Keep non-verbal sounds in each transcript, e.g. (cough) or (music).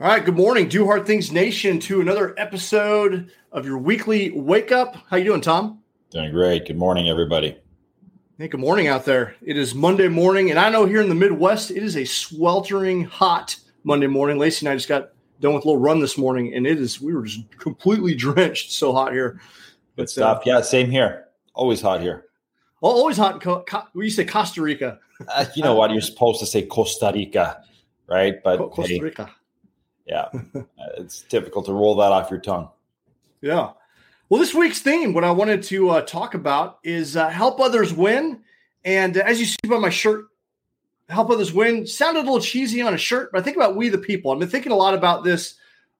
All right, good morning, Do Hard Things Nation, to another episode of your weekly wake up. How you doing, Tom? Doing great. Good morning, everybody. Hey, good morning out there. It is Monday morning, and I know here in the Midwest, it is a sweltering hot Monday morning. Lacey and I just got done with a little run this morning, and it is we were just completely drenched. So hot here. Good stuff. Uh, yeah, same here. Always hot here. always hot. In Co- Co- you say Costa Rica. uh, you know what? You're supposed to say Costa Rica, right? But Costa Rica. Hey, yeah, (laughs) it's difficult to roll that off your tongue. Yeah. Well, this week's theme, what I wanted to uh, talk about is uh, help others win. And uh, as you see by my shirt, help others win sounded a little cheesy on a shirt, but I think about we the people. I've been thinking a lot about this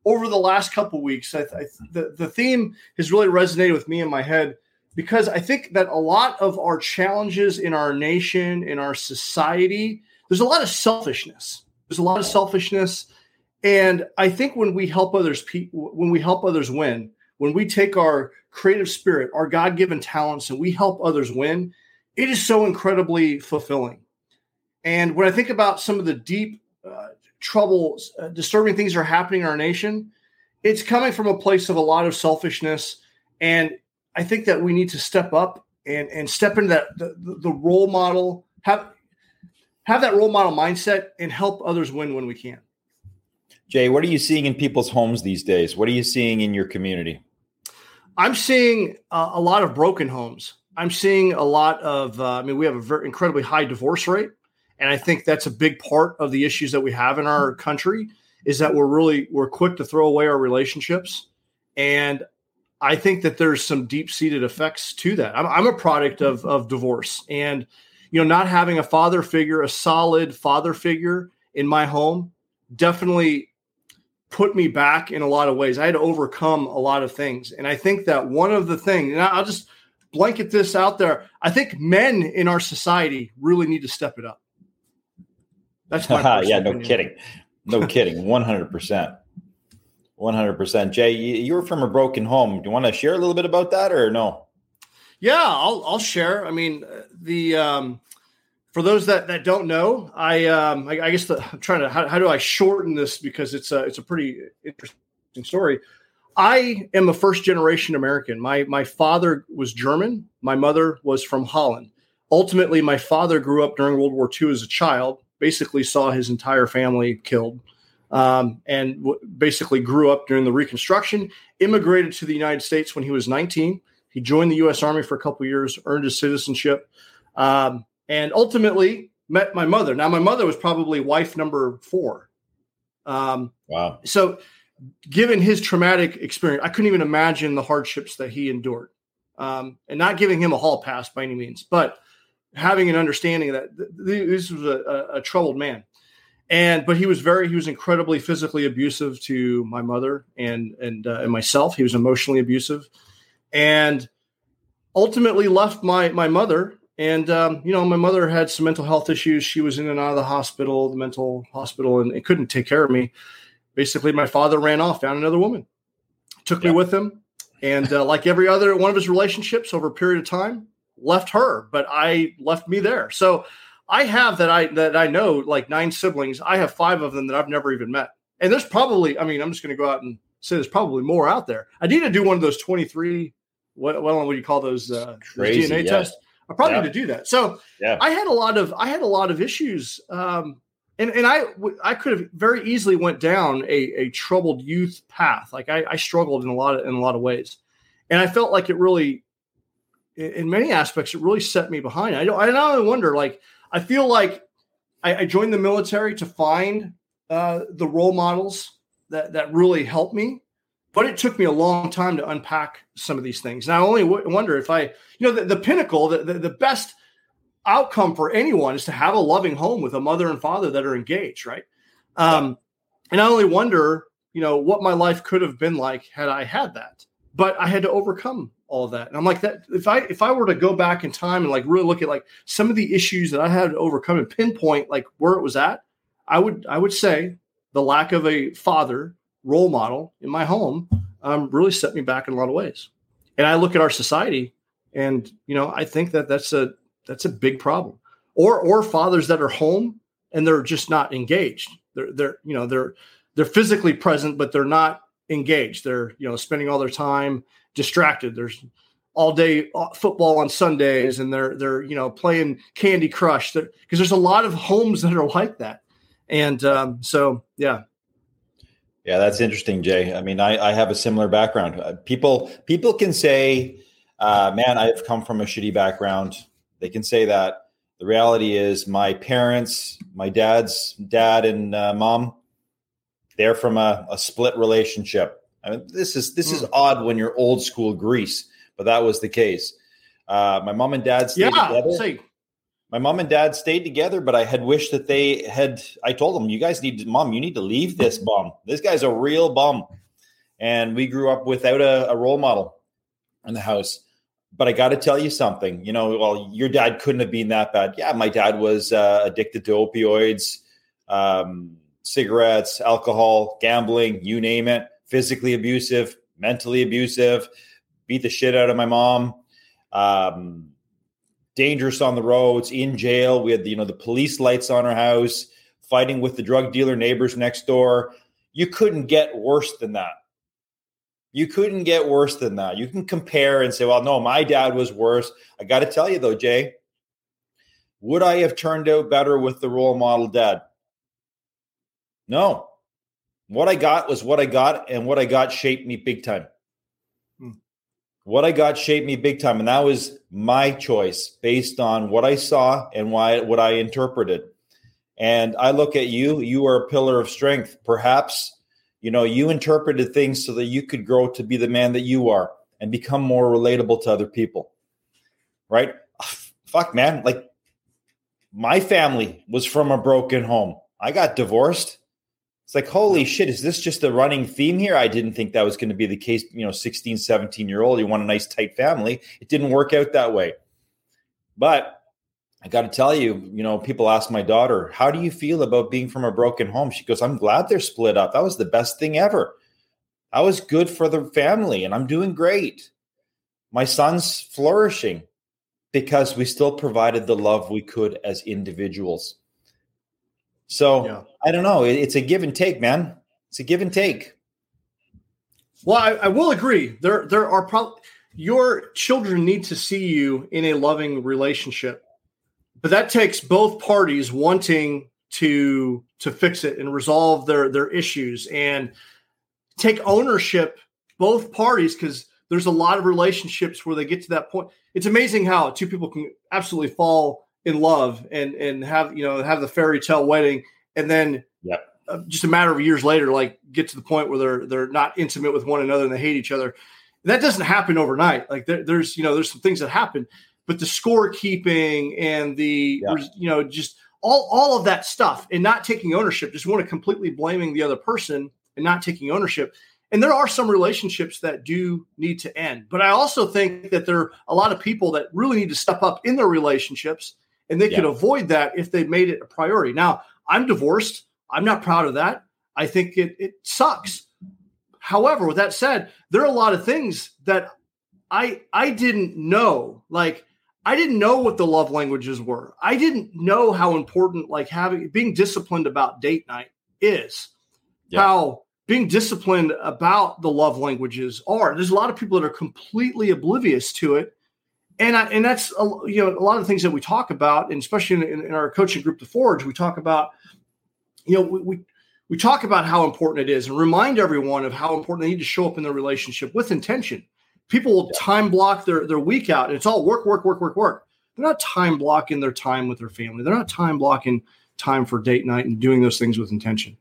over the last couple weeks. I, I, the, the theme has really resonated with me in my head because I think that a lot of our challenges in our nation, in our society, there's a lot of selfishness. There's a lot of selfishness and I think when we help others, when we help others win, when we take our creative spirit, our God given talents, and we help others win, it is so incredibly fulfilling. And when I think about some of the deep uh, troubles, uh, disturbing things are happening in our nation, it's coming from a place of a lot of selfishness. And I think that we need to step up and, and step into that the, the role model, have have that role model mindset, and help others win when we can. Jay, what are you seeing in people's homes these days? What are you seeing in your community? I'm seeing uh, a lot of broken homes. I'm seeing a lot of, uh, I mean, we have a very incredibly high divorce rate. And I think that's a big part of the issues that we have in our country is that we're really, we're quick to throw away our relationships. And I think that there's some deep seated effects to that. I'm, I'm a product of, of divorce and, you know, not having a father figure, a solid father figure in my home definitely put me back in a lot of ways. I had to overcome a lot of things. And I think that one of the things, and I'll just blanket this out there, I think men in our society really need to step it up. That's my (laughs) yeah, no kidding. No (laughs) kidding. 100%. 100%. Jay, you were from a broken home. Do you want to share a little bit about that or no? Yeah, I'll, I'll share. I mean, the, um, for those that, that don't know, I um, I, I guess the, I'm trying to how, how do I shorten this because it's a it's a pretty interesting story. I am a first generation American. My my father was German. My mother was from Holland. Ultimately, my father grew up during World War II as a child. Basically, saw his entire family killed, um, and w- basically grew up during the Reconstruction. Immigrated to the United States when he was 19. He joined the U.S. Army for a couple years, earned his citizenship. Um, and ultimately met my mother. Now, my mother was probably wife number four. Um, wow. So, given his traumatic experience, I couldn't even imagine the hardships that he endured. Um, and not giving him a hall pass by any means, but having an understanding that th- this was a, a, a, troubled man. And but he was very he was incredibly physically abusive to my mother and and uh, and myself. He was emotionally abusive, and ultimately left my my mother and um, you know, my mother had some mental health issues. She was in and out of the hospital, the mental hospital, and it couldn't take care of me. Basically, my father ran off, found another woman, took yeah. me with him, and uh, like every other one of his relationships, over a period of time, left her. But I left me there. So I have that I that I know like nine siblings. I have five of them that I've never even met. And there's probably, I mean, I'm just going to go out and say there's probably more out there. I need to do one of those 23. What what, what do you call those, uh, Crazy, those DNA yeah. tests? I probably yeah. to do that. So yeah. I had a lot of I had a lot of issues, um, and and I I could have very easily went down a, a troubled youth path. Like I, I struggled in a lot of in a lot of ways, and I felt like it really, in many aspects, it really set me behind. I don't I don't wonder like I feel like I, I joined the military to find uh, the role models that that really helped me but it took me a long time to unpack some of these things. And I only w- wonder if I, you know, the, the pinnacle, the, the, the best outcome for anyone is to have a loving home with a mother and father that are engaged, right? Um, and I only wonder, you know, what my life could have been like had I had that. But I had to overcome all that. And I'm like that if I if I were to go back in time and like really look at like some of the issues that I had to overcome and pinpoint like where it was at, I would I would say the lack of a father role model in my home um, really set me back in a lot of ways. And I look at our society, and you know, I think that that's a that's a big problem. Or or fathers that are home and they're just not engaged. They're they're you know they're they're physically present, but they're not engaged. They're you know spending all their time distracted. There's all day uh, football on Sundays, and they're they're you know playing Candy Crush. Because there's a lot of homes that are like that, and um, so yeah, yeah, that's interesting, Jay. I mean, I, I have a similar background. Uh, people people can say, uh, "Man, I've come from a shitty background." They can say that. The reality is, my parents, my dad's dad and uh, mom, they're from a, a, split relationship. I mean, this is this mm. is hmm. odd when you're old school Greece, but that was the case. Uh, my mom and dad stayed yeah, together. Say, my mom and dad stayed together, but I had wished that they had. I told them, "You guys need, to, mom, you need to leave this bum. This guy's a real bum." And we grew up without a, a role model in the house. But I got to tell you something. You know, well, your dad couldn't have been that bad. Yeah, my dad was uh, addicted to opioids, um, cigarettes, alcohol, gambling, you name it. Physically abusive, mentally abusive, beat the shit out of my mom. Um, dangerous on the roads, in jail. We had the, you know the police lights on our house, fighting with the drug dealer neighbors next door. You couldn't get worse than that. You couldn't get worse than that. You can compare and say, well, no, my dad was worse. I got to tell you though, Jay, would I have turned out better with the role model dad? No. What I got was what I got, and what I got shaped me big time what I got shaped me big time. And that was my choice based on what I saw and why what I interpreted. And I look at you, you are a pillar of strength. Perhaps, you know, you interpreted things so that you could grow to be the man that you are and become more relatable to other people. Right? Fuck, man. Like my family was from a broken home. I got divorced. It's like, holy shit, is this just the running theme here? I didn't think that was going to be the case. You know, 16, 17 year old, you want a nice, tight family. It didn't work out that way. But I got to tell you, you know, people ask my daughter, how do you feel about being from a broken home? She goes, I'm glad they're split up. That was the best thing ever. That was good for the family, and I'm doing great. My son's flourishing because we still provided the love we could as individuals. So yeah. I don't know. It's a give and take, man. It's a give and take. Well, I, I will agree. There, there are probably your children need to see you in a loving relationship, but that takes both parties wanting to to fix it and resolve their their issues and take ownership. Both parties, because there's a lot of relationships where they get to that point. It's amazing how two people can absolutely fall in love and and have you know have the fairy tale wedding and then yep. uh, just a matter of years later like get to the point where they're they're not intimate with one another and they hate each other that doesn't happen overnight like there, there's you know there's some things that happen but the scorekeeping and the yeah. you know just all all of that stuff and not taking ownership just want to completely blaming the other person and not taking ownership and there are some relationships that do need to end but i also think that there are a lot of people that really need to step up in their relationships and they yeah. could avoid that if they made it a priority. Now, I'm divorced. I'm not proud of that. I think it, it sucks. However, with that said, there are a lot of things that I I didn't know. Like I didn't know what the love languages were. I didn't know how important like having being disciplined about date night is. Yeah. How being disciplined about the love languages are. There's a lot of people that are completely oblivious to it and I, and that's a, you know a lot of the things that we talk about, and especially in, in our coaching group, the Forge, we talk about you know we, we we talk about how important it is and remind everyone of how important they need to show up in their relationship with intention. People will time block their their week out, and it's all work, work, work, work, work. They're not time blocking their time with their family. They're not time blocking time for date night and doing those things with intention.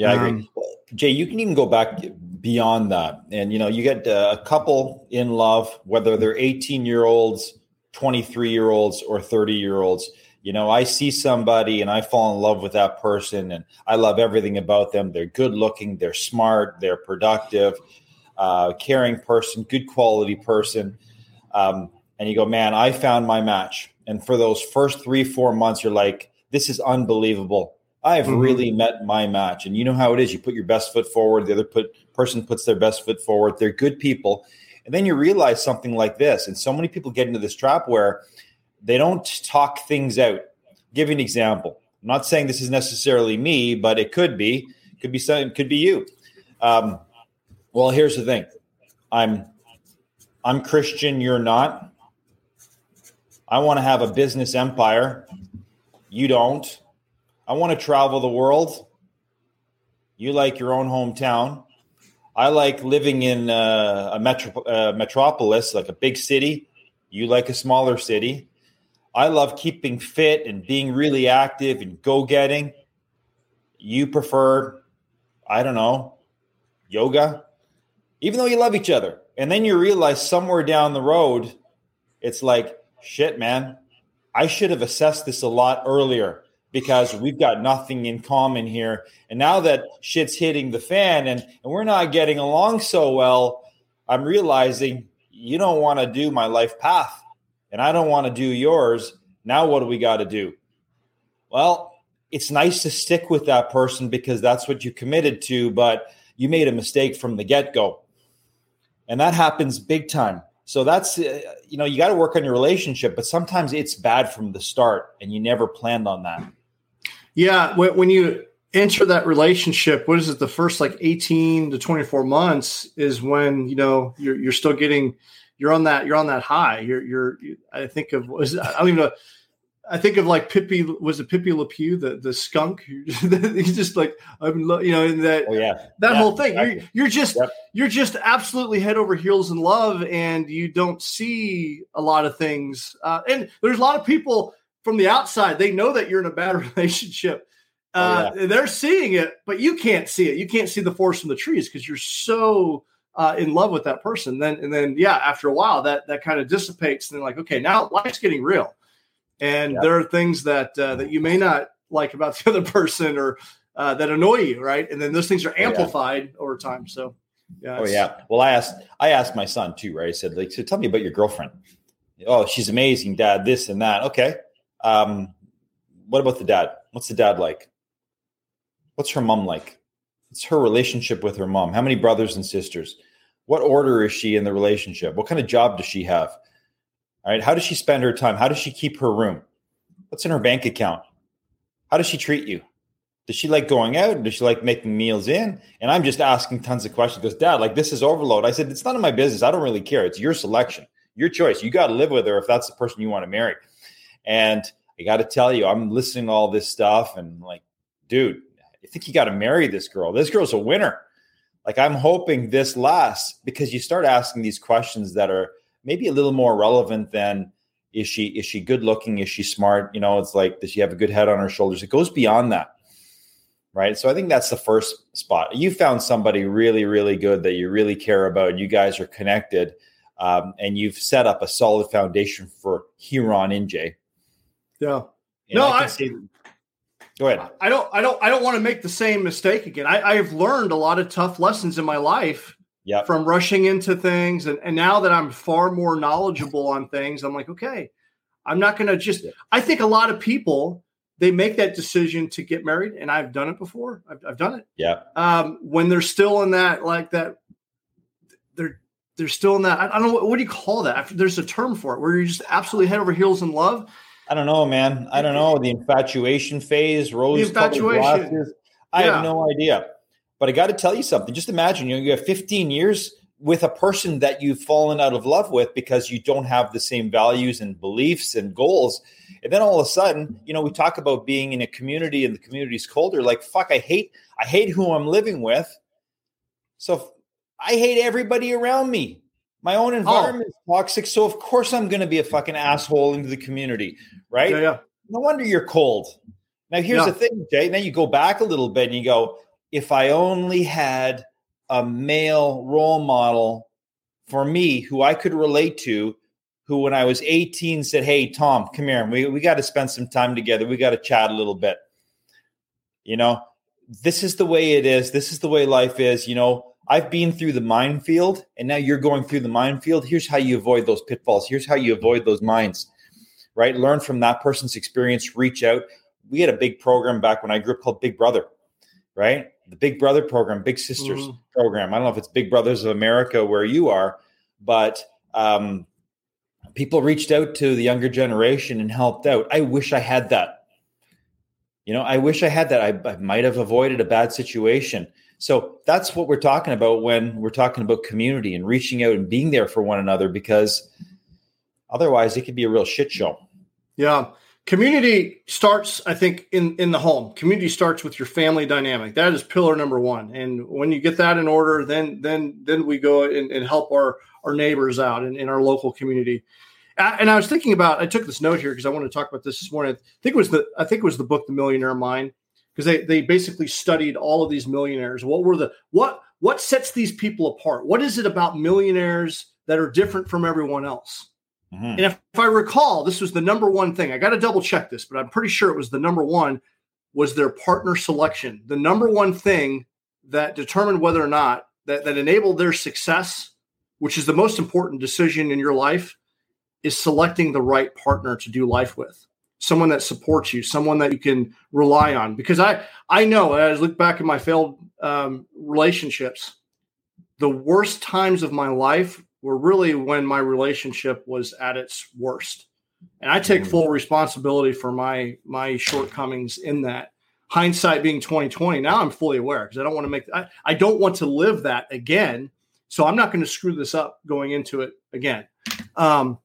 Yeah, I agree. Um, Jay, you can even go back beyond that. And you know, you get uh, a couple in love, whether they're 18 year olds, 23 year olds, or 30 year olds. You know, I see somebody and I fall in love with that person, and I love everything about them. They're good looking, they're smart, they're productive, uh, caring person, good quality person. Um, and you go, man, I found my match. And for those first three, four months, you're like, this is unbelievable. I have mm-hmm. really met my match. And you know how it is. You put your best foot forward, the other put, person puts their best foot forward. They're good people. And then you realize something like this. And so many people get into this trap where they don't talk things out. I'll give you an example. I'm not saying this is necessarily me, but it could be. It could be something, could be you. Um, well, here's the thing. I'm I'm Christian, you're not. I want to have a business empire. You don't. I want to travel the world. You like your own hometown. I like living in uh, a metro, uh, metropolis, like a big city. You like a smaller city. I love keeping fit and being really active and go getting. You prefer, I don't know, yoga, even though you love each other. And then you realize somewhere down the road, it's like, shit, man, I should have assessed this a lot earlier because we've got nothing in common here. And now that shit's hitting the fan and, and we're not getting along so well, I'm realizing you don't want to do my life path and I don't want to do yours. Now, what do we got to do? Well, it's nice to stick with that person because that's what you committed to, but you made a mistake from the get go. And that happens big time. So that's, uh, you know, you got to work on your relationship, but sometimes it's bad from the start and you never planned on that. Yeah, when you enter that relationship, what is it? The first like eighteen to twenty four months is when you know you're you're still getting you're on that you're on that high. You're you're I think of was I don't even know. I think of like Pippi was it Pippi LePew the the skunk (laughs) he's just like I'm lo- you know in that oh, yeah. that yeah, whole thing exactly. you're, you're just yep. you're just absolutely head over heels in love and you don't see a lot of things uh, and there's a lot of people from the outside, they know that you're in a bad (laughs) relationship. Oh, uh, oh, yeah. They're seeing it, but you can't see it. You can't see the forest from the trees because you're so uh, in love with that person. Then and then, yeah, after a while, that that kind of dissipates. And then, like, okay, now life's getting real, and yeah. there are things that uh, that you may not like about (laughs) the other person or uh, that annoy you, right? And then those things are amplified oh, yeah. over time. So, yeah. Oh yeah. Well, I asked I asked my son too, right? I said, like, so tell me about your girlfriend. Oh, she's amazing, Dad. This and that. Okay. Um, what about the dad? What's the dad like? What's her mom like? What's her relationship with her mom? How many brothers and sisters? What order is she in the relationship? What kind of job does she have? All right. How does she spend her time? How does she keep her room? What's in her bank account? How does she treat you? Does she like going out? Does she like making meals in? And I'm just asking tons of questions. Because Dad, like this is overload. I said, it's none of my business. I don't really care. It's your selection, your choice. You got to live with her if that's the person you want to marry. And I got to tell you, I'm listening to all this stuff and like, dude, I think you got to marry this girl. This girl's a winner. Like, I'm hoping this lasts because you start asking these questions that are maybe a little more relevant than is she is she good looking? Is she smart? You know, it's like does she have a good head on her shoulders? It goes beyond that. Right. So I think that's the first spot. You found somebody really, really good that you really care about. You guys are connected. Um, and you've set up a solid foundation for here on in, Jay. Yeah. And no, I, I see. Go ahead. I don't. I don't. I don't want to make the same mistake again. I, I have learned a lot of tough lessons in my life. Yeah. From rushing into things, and and now that I'm far more knowledgeable on things, I'm like, okay, I'm not going to just. Yeah. I think a lot of people they make that decision to get married, and I've done it before. I've, I've done it. Yeah. Um, when they're still in that like that, they're they're still in that. I, I don't know what, what do you call that. There's a term for it where you're just absolutely head over heels in love I don't know, man. I don't know. The infatuation phase, rose infatuation. glasses. I yeah. have no idea. But I got to tell you something. Just imagine you know, you have 15 years with a person that you've fallen out of love with because you don't have the same values and beliefs and goals. And then all of a sudden, you know, we talk about being in a community and the community's colder. Like, fuck, I hate, I hate who I'm living with. So I hate everybody around me. My own oh. environment oh. is toxic, so of course I'm going to be a fucking asshole into the community, right? Yeah, yeah. No wonder you're cold. Now here's yeah. the thing, Jay. Now you go back a little bit and you go, if I only had a male role model for me who I could relate to, who when I was 18 said, Hey, Tom, come here. We, we got to spend some time together. We got to chat a little bit. You know, this is the way it is. This is the way life is. You know, I've been through the minefield and now you're going through the minefield. Here's how you avoid those pitfalls. Here's how you avoid those mines, right? Learn from that person's experience, reach out. We had a big program back when I grew up called Big Brother, right? The Big Brother program, Big Sisters mm-hmm. program. I don't know if it's Big Brothers of America where you are, but um, people reached out to the younger generation and helped out. I wish I had that you know, I wish I had that. I, I might have avoided a bad situation. So that's what we're talking about when we're talking about community and reaching out and being there for one another because otherwise it could be a real shit show. Yeah. Community starts, I think, in, in the home. Community starts with your family dynamic. That is pillar number one. And when you get that in order, then then then we go and, and help our, our neighbors out in, in our local community and I was thinking about. I took this note here because I want to talk about this this morning. I think it was the. I think it was the book, The Millionaire Mind, because they they basically studied all of these millionaires. What were the what what sets these people apart? What is it about millionaires that are different from everyone else? Mm-hmm. And if, if I recall, this was the number one thing. I got to double check this, but I'm pretty sure it was the number one was their partner selection. The number one thing that determined whether or not that, that enabled their success, which is the most important decision in your life, is selecting the right partner to do life with someone that supports you someone that you can rely on. Because i i know as I look back at my failed um, relationships the worst times of my life were really when my relationship was at its worst. And i take full responsibility for my my shortcomings in that. Hindsight being 2020 now i'm fully aware because i don't want to make I, I don't want to live that again. So i'm not going to screw this up going into it again. Um,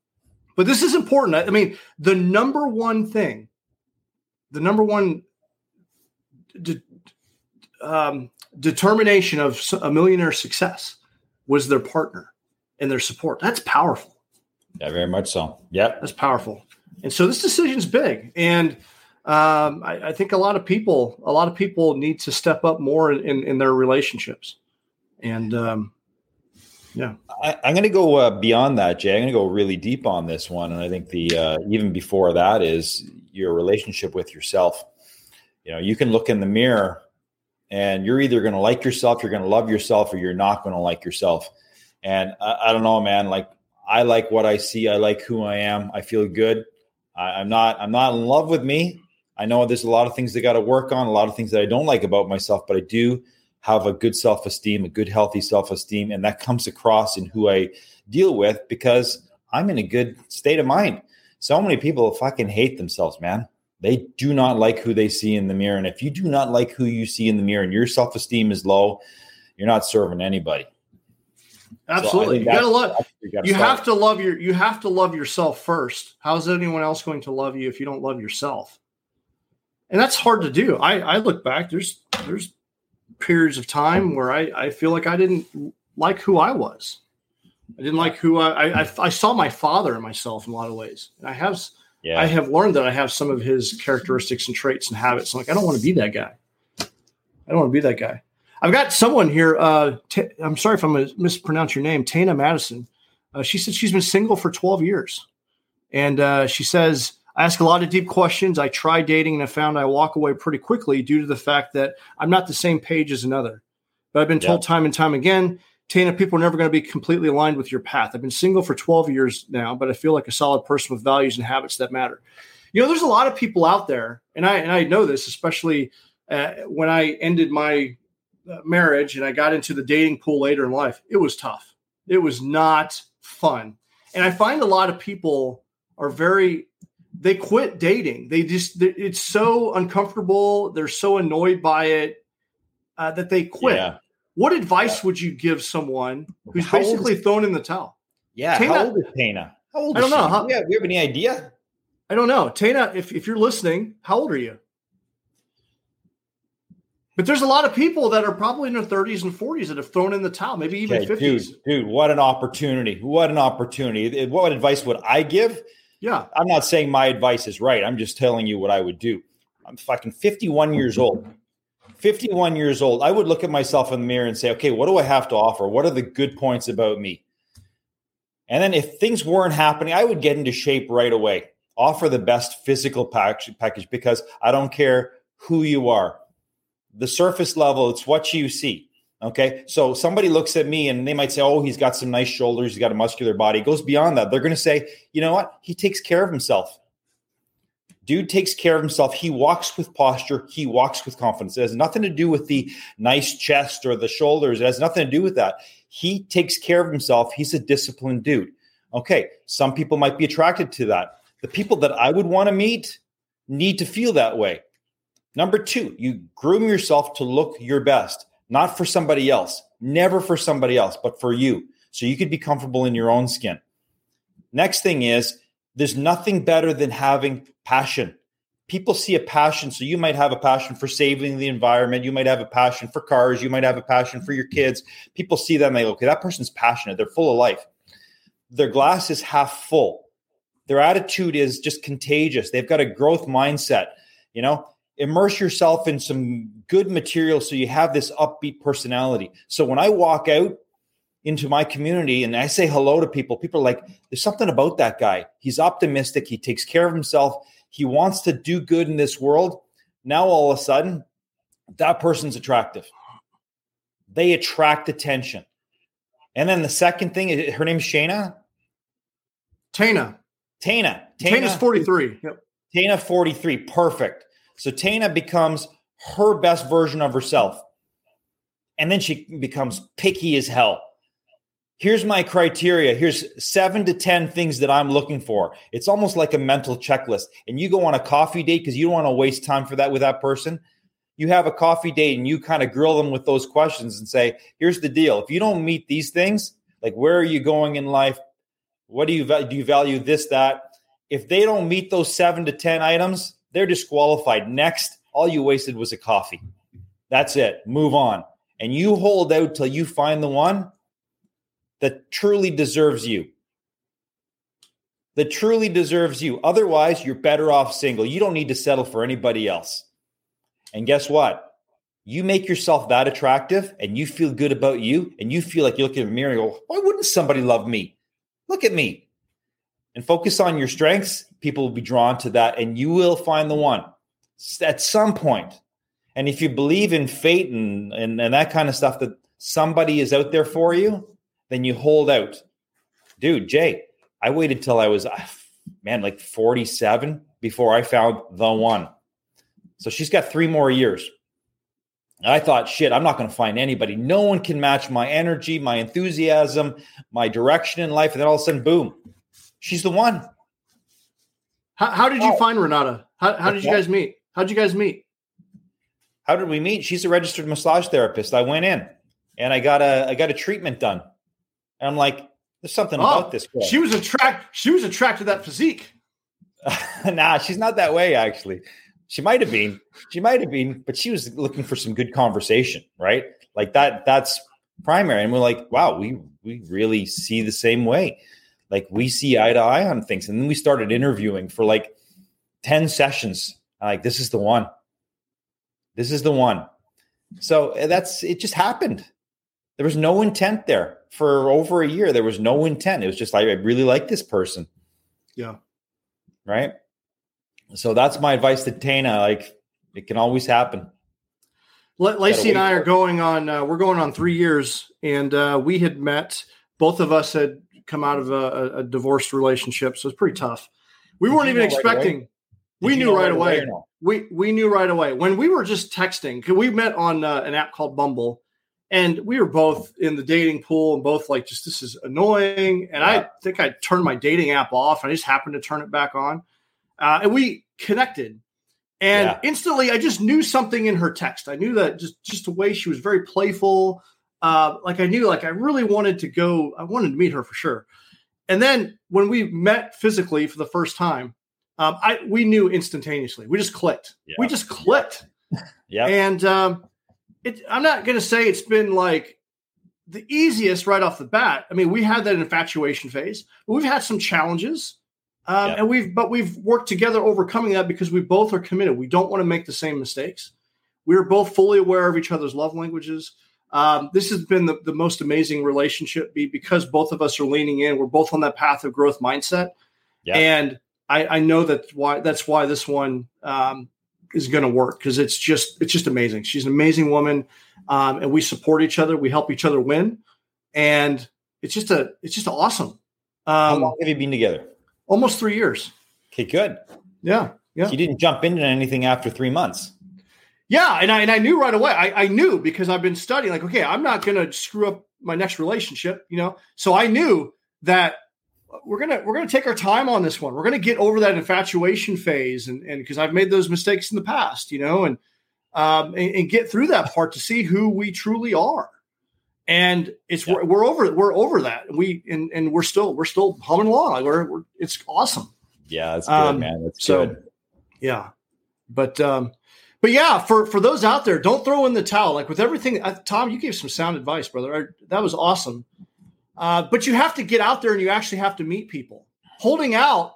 but this is important. I mean, the number one thing, the number one de- um, determination of a millionaire success was their partner and their support. That's powerful. Yeah, very much so. Yep. That's powerful. And so this decision's big. And um, I, I, think a lot of people, a lot of people need to step up more in, in their relationships. And um, yeah, I, am going to go uh, beyond that, Jay. I'm going to go really deep on this one, and I think the uh, even before that is your relationship with yourself. You know, you can look in the mirror, and you're either going to like yourself, you're going to love yourself, or you're not going to like yourself. And I, I, don't know, man. Like I like what I see. I like who I am. I feel good. I, I'm not. I'm not in love with me. I know there's a lot of things that got to work on, a lot of things that I don't like about myself, but I do have a good self esteem, a good, healthy self esteem. And that comes across in who I deal with because I'm in a good state of mind. So many people fucking hate themselves, man. They do not like who they see in the mirror. And if you do not like who you see in the mirror and your self esteem is low, you're not serving anybody. Absolutely. So you gotta love you, gotta you have to love your you have to love yourself first. How's anyone else going to love you if you don't love yourself? And that's hard to do. I, I look back, there's there's periods of time where I, I feel like I didn't like who I was. I didn't like who I, I, I saw my father in myself in a lot of ways. And I have, yeah. I have learned that I have some of his characteristics and traits and habits. I'm like, I don't want to be that guy. I don't want to be that guy. I've got someone here. Uh, i I'm sorry if I'm going to mispronounce your name, Tana Madison. Uh, she said she's been single for 12 years. And uh, she says, I ask a lot of deep questions. I try dating and I found I walk away pretty quickly due to the fact that I'm not the same page as another. But I've been told time and time again, Tana, people are never going to be completely aligned with your path. I've been single for 12 years now, but I feel like a solid person with values and habits that matter. You know, there's a lot of people out there, and I and I know this, especially uh, when I ended my uh, marriage and I got into the dating pool later in life. It was tough. It was not fun, and I find a lot of people are very they quit dating. They just it's so uncomfortable. They're so annoyed by it uh, that they quit. Yeah. What advice yeah. would you give someone who's how basically thrown in the towel? Yeah, Tana, how old is Tana? How old? I don't know. How, yeah, we have any idea? I don't know, Tana. If if you're listening, how old are you? But there's a lot of people that are probably in their 30s and 40s that have thrown in the towel, maybe even okay, 50s. Dude, dude, what an opportunity! What an opportunity! What advice would I give? Yeah. I'm not saying my advice is right. I'm just telling you what I would do. I'm fucking 51 years old. 51 years old, I would look at myself in the mirror and say, okay, what do I have to offer? What are the good points about me? And then if things weren't happening, I would get into shape right away. Offer the best physical package, because I don't care who you are. The surface level, it's what you see. Okay. So somebody looks at me and they might say, Oh, he's got some nice shoulders. He's got a muscular body. It goes beyond that. They're going to say, You know what? He takes care of himself. Dude takes care of himself. He walks with posture. He walks with confidence. It has nothing to do with the nice chest or the shoulders. It has nothing to do with that. He takes care of himself. He's a disciplined dude. Okay. Some people might be attracted to that. The people that I would want to meet need to feel that way. Number two, you groom yourself to look your best not for somebody else, never for somebody else, but for you. So you could be comfortable in your own skin. Next thing is there's nothing better than having passion. People see a passion. So you might have a passion for saving the environment. You might have a passion for cars. You might have a passion for your kids. People see that and they go, okay, that person's passionate. They're full of life. Their glass is half full. Their attitude is just contagious. They've got a growth mindset. You know, immerse yourself in some good material so you have this upbeat personality. So when I walk out into my community and I say hello to people, people are like, there's something about that guy. He's optimistic, he takes care of himself, he wants to do good in this world. Now all of a sudden, that person's attractive. They attract attention. And then the second thing, her name's Shayna. Tana. Tana. Tana's 43. Yep. Tana 43. Perfect. So Tana becomes her best version of herself. And then she becomes picky as hell. Here's my criteria. Here's seven to 10 things that I'm looking for. It's almost like a mental checklist. And you go on a coffee date because you don't want to waste time for that with that person. You have a coffee date and you kind of grill them with those questions and say, here's the deal. If you don't meet these things, like where are you going in life? What do you do? You value this, that? If they don't meet those seven to 10 items, they're disqualified. Next, all you wasted was a coffee. That's it. Move on. And you hold out till you find the one that truly deserves you. That truly deserves you. Otherwise, you're better off single. You don't need to settle for anybody else. And guess what? You make yourself that attractive and you feel good about you and you feel like you look in the mirror and go, why wouldn't somebody love me? Look at me. And focus on your strengths people will be drawn to that and you will find the one at some point. And if you believe in fate and, and, and that kind of stuff, that somebody is out there for you, then you hold out. Dude, Jay, I waited till I was, ah, man, like 47 before I found the one. So she's got three more years. I thought, shit, I'm not going to find anybody. No one can match my energy, my enthusiasm, my direction in life. And then all of a sudden, boom, she's the one. How, how did you oh. find Renata? How, how did you guys meet? How did you guys meet? How did we meet? She's a registered massage therapist. I went in and I got a I got a treatment done. And I'm like, there's something oh, about this girl. She was attract she was attracted to that physique. (laughs) nah, she's not that way actually. She might have been. She might have been, but she was looking for some good conversation, right? Like that that's primary. And we're like, wow, we we really see the same way. Like we see eye to eye on things. And then we started interviewing for like 10 sessions. like, this is the one. This is the one. So eh, that's it just happened. There was no intent there for over a year. There was no intent. It was just like I really like this person. Yeah. Right. So that's my advice to Tana. Like it can always happen. Lacey and I are going on. Uh, we're going on three years, and uh, we had met. Both of us had come out of a, a divorced relationship, so it's pretty tough. We Did weren't even expecting. Right we knew right away. away no? We we knew right away when we were just texting. We met on uh, an app called Bumble, and we were both in the dating pool and both like, just this is annoying. And yeah. I think I turned my dating app off, and I just happened to turn it back on, uh, and we connected. And yeah. instantly, I just knew something in her text. I knew that just just the way she was very playful, uh, like I knew, like I really wanted to go. I wanted to meet her for sure. And then when we met physically for the first time, um, I we knew instantaneously. We just clicked. Yeah. We just clicked. (laughs) yeah. And um, it, I'm not going to say it's been like the easiest right off the bat. I mean, we had that infatuation phase. We've had some challenges, um, and we've but we've worked together overcoming that because we both are committed. We don't want to make the same mistakes. We are both fully aware of each other's love languages. Um, this has been the, the most amazing relationship be because both of us are leaning in. We're both on that path of growth mindset. Yeah. And I, I know that why that's why this one um, is going to work because it's just it's just amazing. She's an amazing woman, um, and we support each other. We help each other win, and it's just a it's just awesome. Um, How long have you been together? Almost three years. Okay, good. Yeah, yeah. You didn't jump into anything after three months. Yeah, and I and I knew right away. I, I knew because I've been studying. Like, okay, I'm not going to screw up my next relationship, you know. So I knew that we're gonna we're gonna take our time on this one. We're gonna get over that infatuation phase, and and because I've made those mistakes in the past, you know, and um and, and, get through that part to see who we truly are. And it's yeah. we're, we're over we're over that. We and and we're still we're still humming along. Like we're, we're it's awesome. Yeah, it's good, um, man. That's so, good. Yeah, but um, but yeah, for for those out there, don't throw in the towel. Like with everything, uh, Tom, you gave some sound advice, brother. That was awesome. Uh, but you have to get out there and you actually have to meet people. Holding out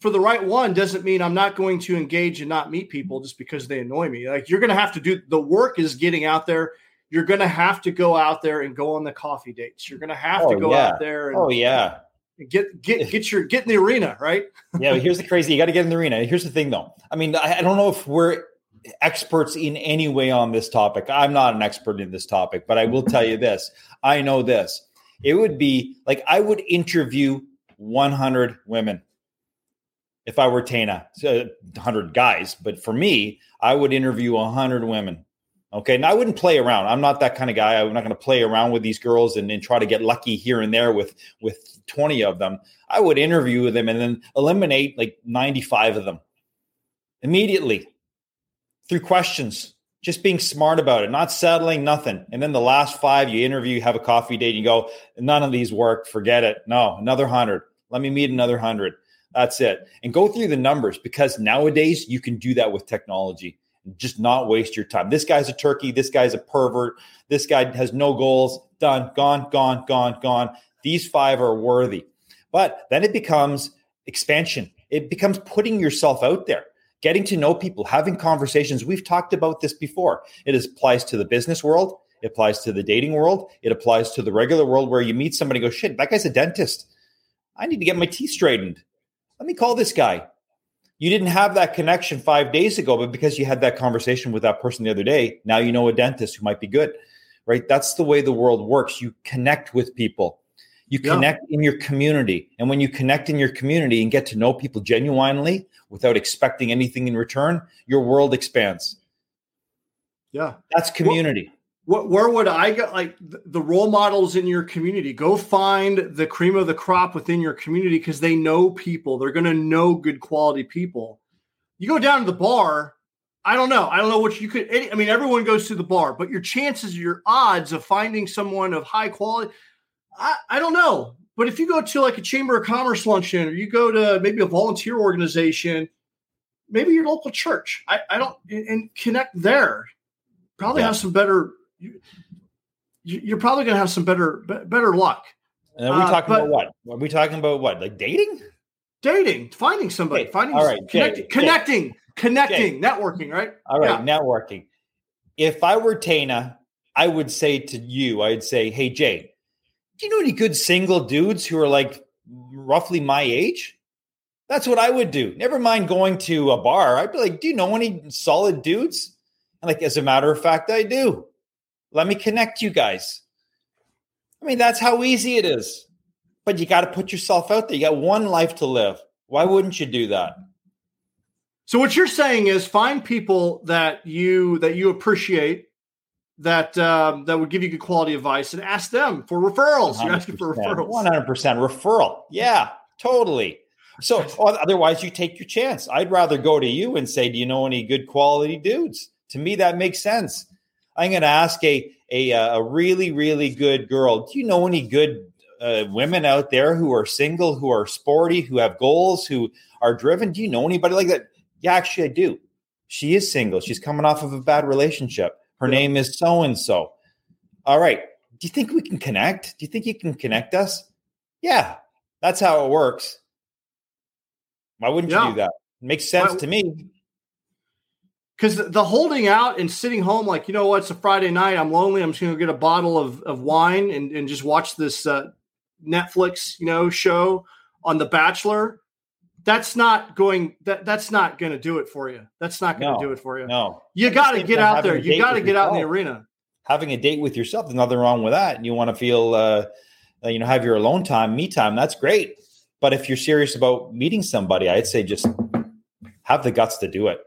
for the right one doesn't mean I'm not going to engage and not meet people just because they annoy me. Like you're going to have to do the work is getting out there. You're going to have to go out there and go on the coffee dates. You're going to have oh, to go yeah. out there. And, oh yeah. Get get get your get in the arena, right? (laughs) yeah, here's the crazy. You got to get in the arena. Here's the thing, though. I mean, I, I don't know if we're experts in any way on this topic. I'm not an expert in this topic, but I will tell you this. I know this it would be like I would interview 100 women if I were Tana, 100 guys. But for me, I would interview 100 women. Okay. And I wouldn't play around. I'm not that kind of guy. I'm not going to play around with these girls and, and try to get lucky here and there with, with 20 of them. I would interview them and then eliminate like 95 of them immediately through questions just being smart about it, not settling, nothing. And then the last five, you interview, you have a coffee date, you go, none of these work, forget it. No, another hundred. Let me meet another hundred. That's it. And go through the numbers because nowadays you can do that with technology. Just not waste your time. This guy's a turkey. This guy's a pervert. This guy has no goals. Done, gone, gone, gone, gone. These five are worthy. But then it becomes expansion. It becomes putting yourself out there getting to know people, having conversations. We've talked about this before. It applies to the business world, it applies to the dating world, it applies to the regular world where you meet somebody go, shit, that guy's a dentist. I need to get my teeth straightened. Let me call this guy. You didn't have that connection five days ago, but because you had that conversation with that person the other day, now you know a dentist who might be good, right? That's the way the world works. You connect with people. You connect yeah. in your community. And when you connect in your community and get to know people genuinely without expecting anything in return, your world expands. Yeah. That's community. What, where would I go? Like the role models in your community, go find the cream of the crop within your community because they know people. They're going to know good quality people. You go down to the bar. I don't know. I don't know what you could. I mean, everyone goes to the bar, but your chances, your odds of finding someone of high quality, I, I don't know. But if you go to like a chamber of commerce luncheon or you go to maybe a volunteer organization, maybe your local church, I, I don't, and connect there, probably yeah. have some better, you, are probably going to have some better, better luck. And are we uh, talking uh, about what? Are we talking about what? Like dating? Dating, finding somebody, finding, all right, connecting, Jay, connecting, Jay. connecting, Jay. networking, right? All right, yeah. networking. If I were Tana, I would say to you, I'd say, hey, Jay, do you know any good single dudes who are like roughly my age? That's what I would do. Never mind going to a bar. I'd be like, do you know any solid dudes? And like, as a matter of fact, I do. Let me connect you guys. I mean, that's how easy it is. But you got to put yourself out there. You got one life to live. Why wouldn't you do that? So what you're saying is find people that you that you appreciate that um, that would give you good quality advice and ask them for referrals. You're asking for referrals. One hundred percent referral. Yeah, totally. So otherwise, you take your chance. I'd rather go to you and say, "Do you know any good quality dudes?" To me, that makes sense. I'm going to ask a a a really really good girl. Do you know any good uh, women out there who are single, who are sporty, who have goals, who are driven? Do you know anybody like that? Yeah, actually, I do. She is single. She's coming off of a bad relationship her yeah. name is so and so. All right. Do you think we can connect? Do you think you can connect us? Yeah, that's how it works. Why wouldn't yeah. you do that? It makes sense to me. because the holding out and sitting home, like, you know what, it's a Friday night, I'm lonely, I'm just going to get a bottle of, of wine and, and just watch this uh, Netflix, you know, show on The Bachelor. That's not going. That that's not going to do it for you. That's not going to No, do it for you. No, You got to get out there. You got to get out in the arena. having a date with yourself, there's nothing wrong with that. And you want to feel, uh, uh, you know, have your alone time, me time. That's great. But if you're serious about meeting somebody, I'd say just have the guts to do it.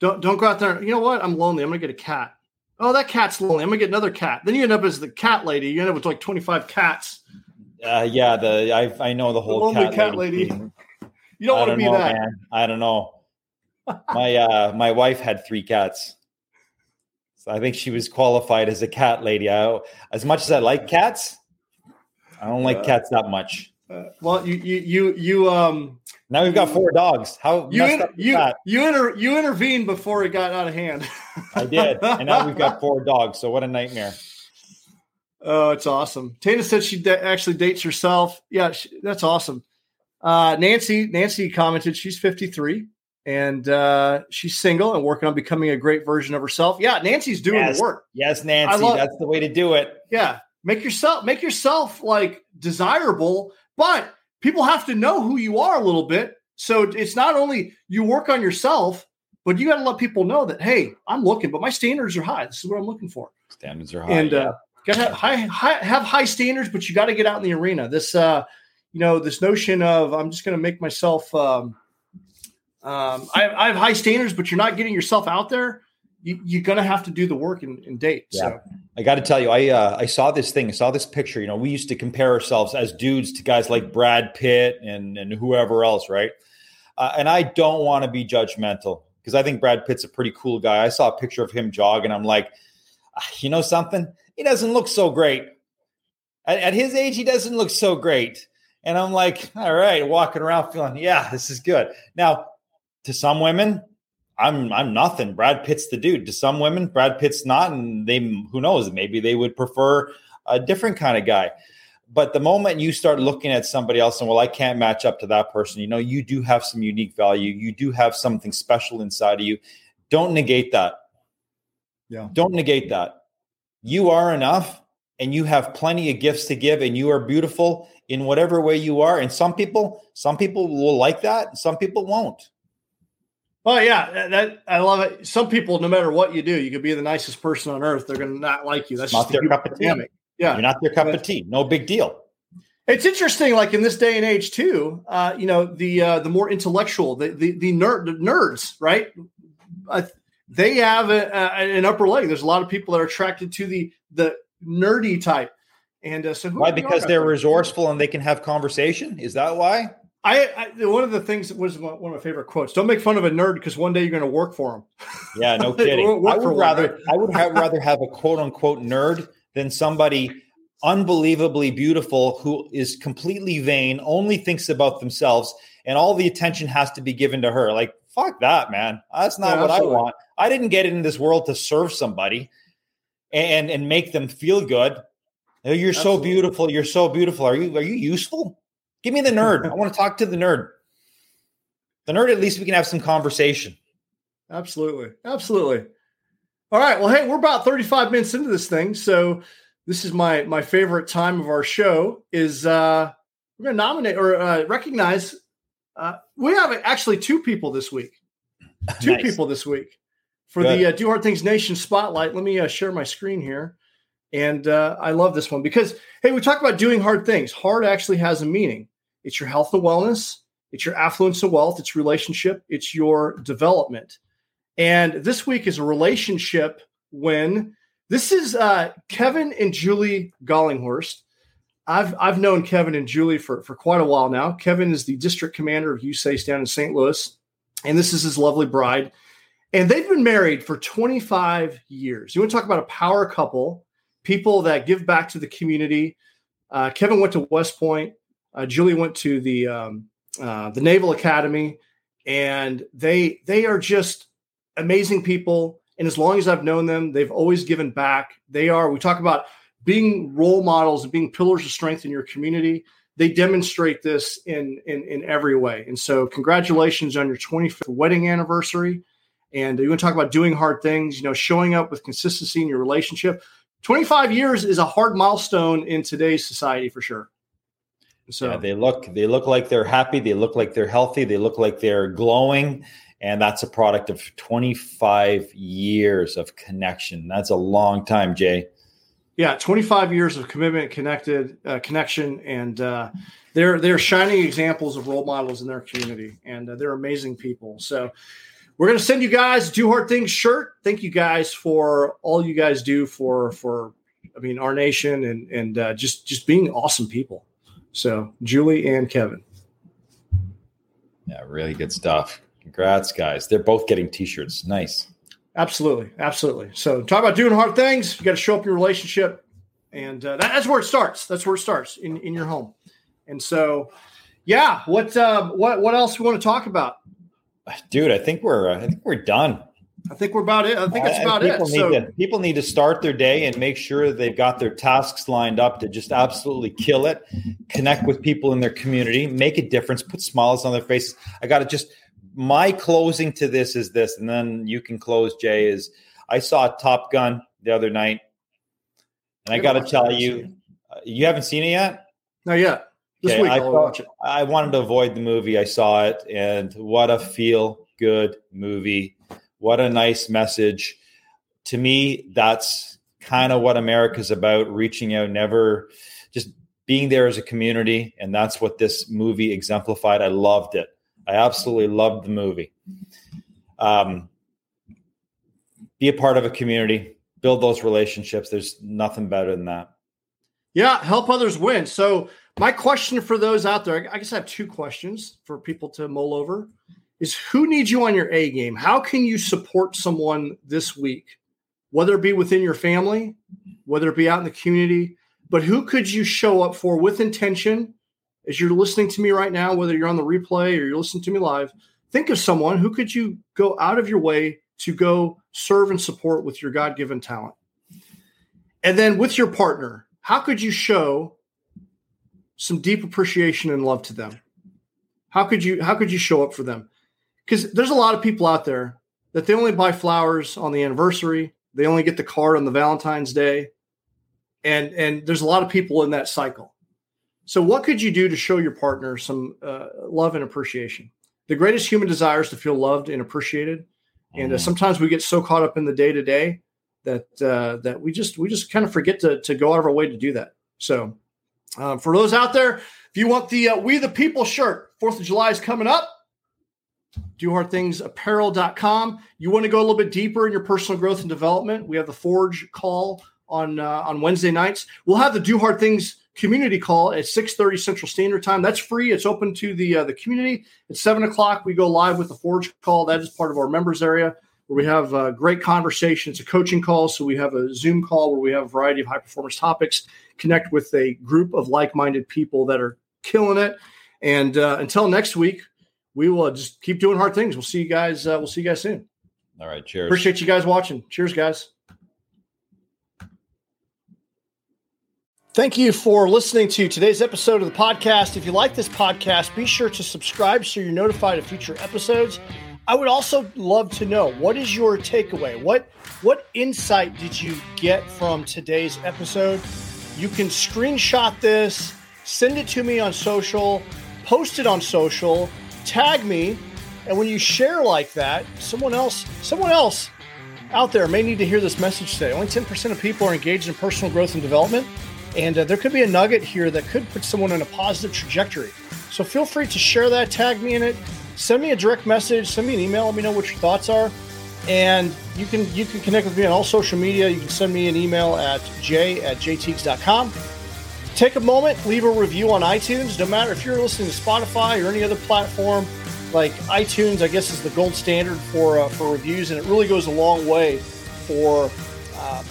Don't don't go out there. You know what? I'm lonely. I'm gonna get a cat. Oh, that cat's lonely. I'm gonna get another cat. Then you end up as the cat lady. You end up with like 25 cats. Uh, yeah, the I I know the whole lonely cat, cat lady. lady. You don't I want to don't be know, that. man. I don't know. my uh my wife had three cats. So I think she was qualified as a cat lady. I, as much as I like cats, I don't like Uh, cats that much. Uh, well, you you you you um Now we've got four dogs. How you messed in, up you that? you inter, you intervened before it got out of hand. I did, and now we've got (laughs) four dogs. So what a nightmare! Oh, it's awesome. Tana said she da- actually dates herself. Yeah, she, that's awesome. Uh, Nancy Nancy commented she's 53 and uh, she's single and working on becoming a great version of herself. Yeah, Nancy's doing Yes. the work. Yes, Nancy, love- that's the way to do it. Yeah, make yourself make yourself like desirable, but people have to know who you are a little bit. So it's not only you work on yourself, but you got to let people know that hey, I'm looking, but my standards are high. This is what I'm looking for. Standards are high. and yeah. uh, got to have high, high have high standards, but you got to get out in the arena. This uh, you know, this notion of I'm just going to make myself. Um, um, I, I have high standards, but you're not getting yourself out there. You, you're going to have to do the work and, and date. So I got to tell you, I uh, I saw this thing, I saw this picture. You know, we used to compare ourselves as dudes to guys like Brad Pitt and and whoever else, right? Uh, and I don't want to be judgmental because I think Brad Pitt's a pretty cool guy. I saw a picture of him jogging. I'm like, "Ah, you know something? He doesn't look so great. At, at his age, he doesn't look so great. And I'm like, all right, walking around feeling, yeah, this is good. Now, to some women, I'm I'm nothing. Brad Pitt's the dude. To some women, Brad Pitt's not, and they who knows, maybe they would prefer a different kind of guy. But the moment you start looking at somebody else and well, I can't match up to that person, you know, you do have some unique value. You do have something special inside of you. Don't negate that. Yeah. Don't negate that. You are enough and you have plenty of gifts to give and you are beautiful in whatever way you are. And some people, some people will like that, some people won't. Well, yeah, that, I love it. Some people, no matter what you do, you could be the nicest person on earth. They're going to not like you. That's Not just their the cup of tea. dynamic. Yeah, You're not their cup But- of tea. No big deal. It's interesting, like in this day and age, too. Uh, you know, the uh, the more intellectual, the the, the nerd the nerds, right? Uh, they have a, a, an upper leg. There's a lot of people that are attracted to the the nerdy type, and uh, so Why? Because they're resourceful and they can have conversation. Is that why? I, I one of the things that was one one of my favorite quotes. Don't make fun of a nerd because one day you're going to work for him. (laughs) Yeah, no (laughs) kidding. I would one, rather right? I would ha- rather have a quote unquote nerd than somebody unbelievably beautiful who is completely vain, only thinks about themselves, and all the attention has to be given to her. Like fuck that, man. That's not Yeah, what absolutely. I want. I didn't get in this world to serve somebody and and make them feel good. Oh, You're so beautiful. You're so beautiful. Are you are you useful? Give me the nerd. (laughs) I want to talk to the nerd. The nerd, at least we can have some conversation. Absolutely. Absolutely. All right. Well, hey, we're about 35 minutes into this thing. So this is my my favorite time of our show is uh we're gonna nominate or uh, recognize uh we have actually two people this week. (laughs) Two Nice. people this week for Good. the uh, Do Hard Things Nation spotlight. Let me uh, share my screen here. And uh, I love this one because hey, we talk about doing hard things. Hard actually has a meaning. It's your health and wellness, it's your affluence and wealth, it's relationship, it's your development. And this week is a relationship win. this is uh, Kevin and Julie Gollinghorst. I've I've known Kevin and Julie for, for quite a while now. Kevin is the district commander of USACE down in St. Louis, and this is his lovely bride. And they've been married for 25 years. You want to talk about a power couple, people that give back to the community. Uh, Kevin went to West Point. Uh, Julie went to the um, uh, the Naval Academy, and they they are just amazing people. And as long as I've known them, they've always given back. They are. We talk about being role models and being pillars of strength in your community. They demonstrate this in in in every way. And so, congratulations on your 25th wedding anniversary. And you want to talk about doing hard things, you know, showing up with consistency in your relationship. 25 years is a hard milestone in today's society for sure. So yeah, they look they look like they're happy, they look like they're healthy, they look like they're glowing and that's a product of 25 years of connection. That's a long time, Jay. Yeah, 25 years of commitment, connected uh, connection and uh, they're they're shining examples of role models in their community and uh, they're amazing people. So we're going to send you guys a do hard things shirt. Thank you guys for all you guys do for for I mean our nation and and uh, just just being awesome people. So Julie and Kevin. Yeah, really good stuff. Congrats, guys. They're both getting t-shirts. Nice. Absolutely, absolutely. So talk about doing hard things. You got to show up your relationship, and uh, that, that's where it starts. That's where it starts in in your home. And so, yeah. What uh, what what else we want to talk about? Dude, I think we're I think we're done. I think we're about it. I think that's about people it. Need so, to, people need to start their day and make sure they've got their tasks lined up to just absolutely kill it, connect with people in their community, make a difference, put smiles on their faces. I got to just my closing to this is this, and then you can close. Jay is I saw Top Gun the other night, and I got to tell you, uh, you haven't seen it yet. Not yet. This okay, week I, thought, I wanted to avoid the movie. I saw it, and what a feel good movie! What a nice message. To me, that's kind of what America's about: reaching out, never just being there as a community, and that's what this movie exemplified. I loved it. I absolutely loved the movie. Um, be a part of a community, build those relationships. There's nothing better than that. Yeah, help others win. So my question for those out there, I guess I have two questions for people to mull over is who needs you on your A game? How can you support someone this week? Whether it be within your family, whether it be out in the community, but who could you show up for with intention as you're listening to me right now, whether you're on the replay or you're listening to me live? Think of someone who could you go out of your way to go serve and support with your God given talent. And then with your partner, how could you show some deep appreciation and love to them? How could you how could you show up for them? Because there's a lot of people out there that they only buy flowers on the anniversary, they only get the card on the Valentine's Day, and and there's a lot of people in that cycle. So, what could you do to show your partner some uh, love and appreciation? The greatest human desire is to feel loved and appreciated, and uh, mm-hmm. sometimes we get so caught up in the day to day that uh, that we just we just kind of forget to to go out of our way to do that. So, um, for those out there, if you want the uh, We the People shirt, 4th of July is coming up. Do hard things apparel.com. You want to go a little bit deeper in your personal growth and development. We have the Forge call on uh, on Wednesday nights. We'll have the Do Hard Things community call at 6:30 Central Standard Time. That's free. It's open to the uh, the community. At seven o'clock, we go live with the Forge call. That is part of our members area where we have a uh, great conversation. It's a coaching call, so we have a Zoom call where we have a variety of high performance topics connect with a group of like-minded people that are killing it. And uh, until next week, we will just keep doing hard things. We'll see you guys. Uh, we'll see you guys soon. All right. Cheers. Appreciate you guys watching. Cheers, guys. Thank you for listening to today's episode of the podcast. If you like this podcast, be sure to subscribe so you're notified of future episodes. I would also love to know what is your takeaway? What what insight did you get from today's episode? You can screenshot this, send it to me on social, post it on social, tag me, and when you share like that, someone else, someone else out there may need to hear this message today. Only 10% of people are engaged in personal growth and development, and uh, there could be a nugget here that could put someone in a positive trajectory. So feel free to share that, tag me in it, send me a direct message, send me an email, let me know what your thoughts are and you can you can connect with me on all social media. You can send me an email at j at jaytiegs.com. Take a moment, leave a review on iTunes. No matter if you're listening to Spotify or any other platform, like iTunes, I guess is the gold standard for uh, for reviews, and it really goes a long way for uh,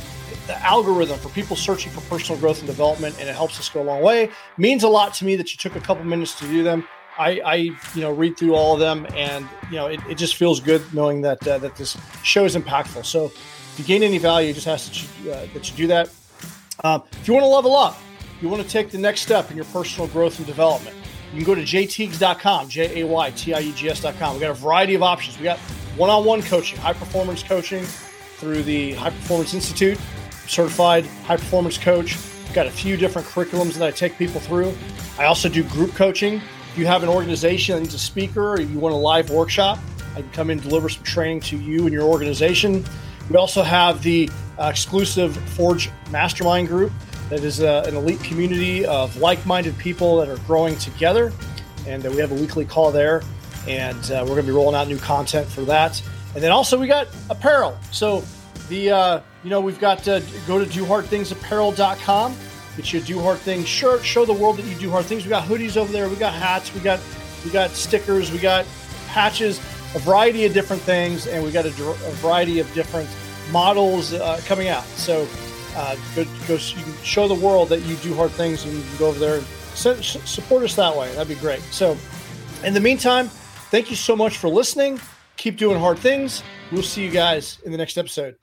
the algorithm for people searching for personal growth and development, and it helps us go a long way. Means a lot to me that you took a couple minutes to do them. I, I, you know, read through all of them, and you know, it, it just feels good knowing that uh, that this show is impactful. So, if you gain any value, just that you, uh, that you do that. Um, if you want to level up, you want to take the next step in your personal growth and development. You can go to jaytiegs.com, J A Y T I E G S.com. We got a variety of options. We got one-on-one coaching, high performance coaching through the High Performance Institute, certified high performance coach. Got a few different curriculums that I take people through. I also do group coaching. If you have an organization that needs a speaker or you want a live workshop, I can come in and deliver some training to you and your organization. We also have the uh, exclusive Forge Mastermind group that is uh, an elite community of like minded people that are growing together. And uh, we have a weekly call there. And uh, we're going to be rolling out new content for that. And then also we got apparel. So the uh, you know we've got to go to dohardthingsapparel.com. Get you a do hard things shirt. Show the world that you do hard things. We got hoodies over there. We got hats. We got we got stickers. We got patches. A variety of different things, and we got a, a variety of different models uh, coming out. So uh, go, go, you can show the world that you do hard things, and you can go over there and support us that way. That'd be great. So, in the meantime, thank you so much for listening. Keep doing hard things. We'll see you guys in the next episode.